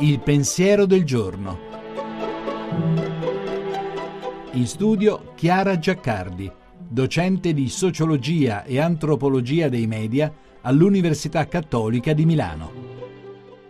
Il pensiero del giorno. In studio Chiara Giaccardi, docente di sociologia e antropologia dei media all'Università Cattolica di Milano.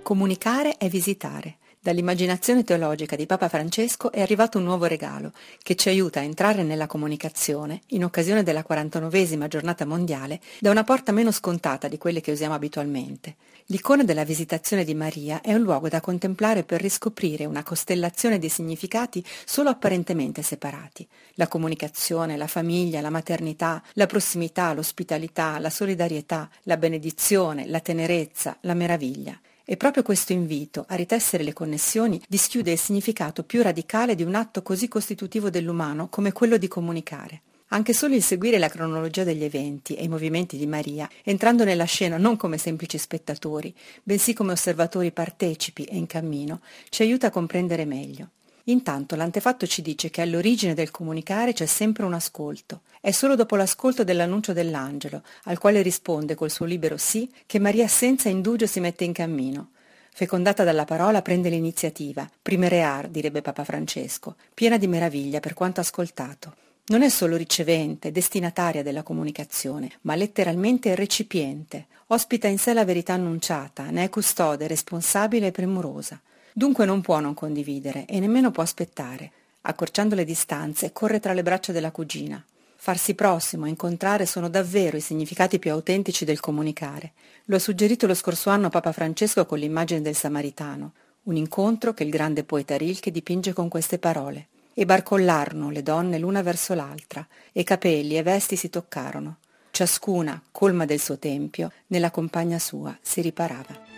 Comunicare è visitare. Dall'immaginazione teologica di Papa Francesco è arrivato un nuovo regalo che ci aiuta a entrare nella comunicazione, in occasione della 49esima giornata mondiale, da una porta meno scontata di quelle che usiamo abitualmente. L'icona della visitazione di Maria è un luogo da contemplare per riscoprire una costellazione di significati solo apparentemente separati. La comunicazione, la famiglia, la maternità, la prossimità, l'ospitalità, la solidarietà, la benedizione, la tenerezza, la meraviglia. E proprio questo invito a ritessere le connessioni dischiude il significato più radicale di un atto così costitutivo dell'umano come quello di comunicare. Anche solo il seguire la cronologia degli eventi e i movimenti di Maria, entrando nella scena non come semplici spettatori, bensì come osservatori partecipi e in cammino, ci aiuta a comprendere meglio. Intanto l'antefatto ci dice che all'origine del comunicare c'è sempre un ascolto. È solo dopo l'ascolto dell'annuncio dell'angelo, al quale risponde col suo libero sì, che Maria senza indugio si mette in cammino. Fecondata dalla parola prende l'iniziativa, primerear, direbbe Papa Francesco, piena di meraviglia per quanto ascoltato. Non è solo ricevente, destinataria della comunicazione, ma letteralmente recipiente. Ospita in sé la verità annunciata, ne è custode, responsabile e premurosa. Dunque non può non condividere e nemmeno può aspettare. Accorciando le distanze, corre tra le braccia della cugina. Farsi prossimo, incontrare sono davvero i significati più autentici del comunicare. Lo ha suggerito lo scorso anno Papa Francesco con l'immagine del Samaritano, un incontro che il grande poeta Rilke dipinge con queste parole. E barcollarono le donne l'una verso l'altra, e capelli e vesti si toccarono. Ciascuna, colma del suo tempio, nella compagna sua si riparava.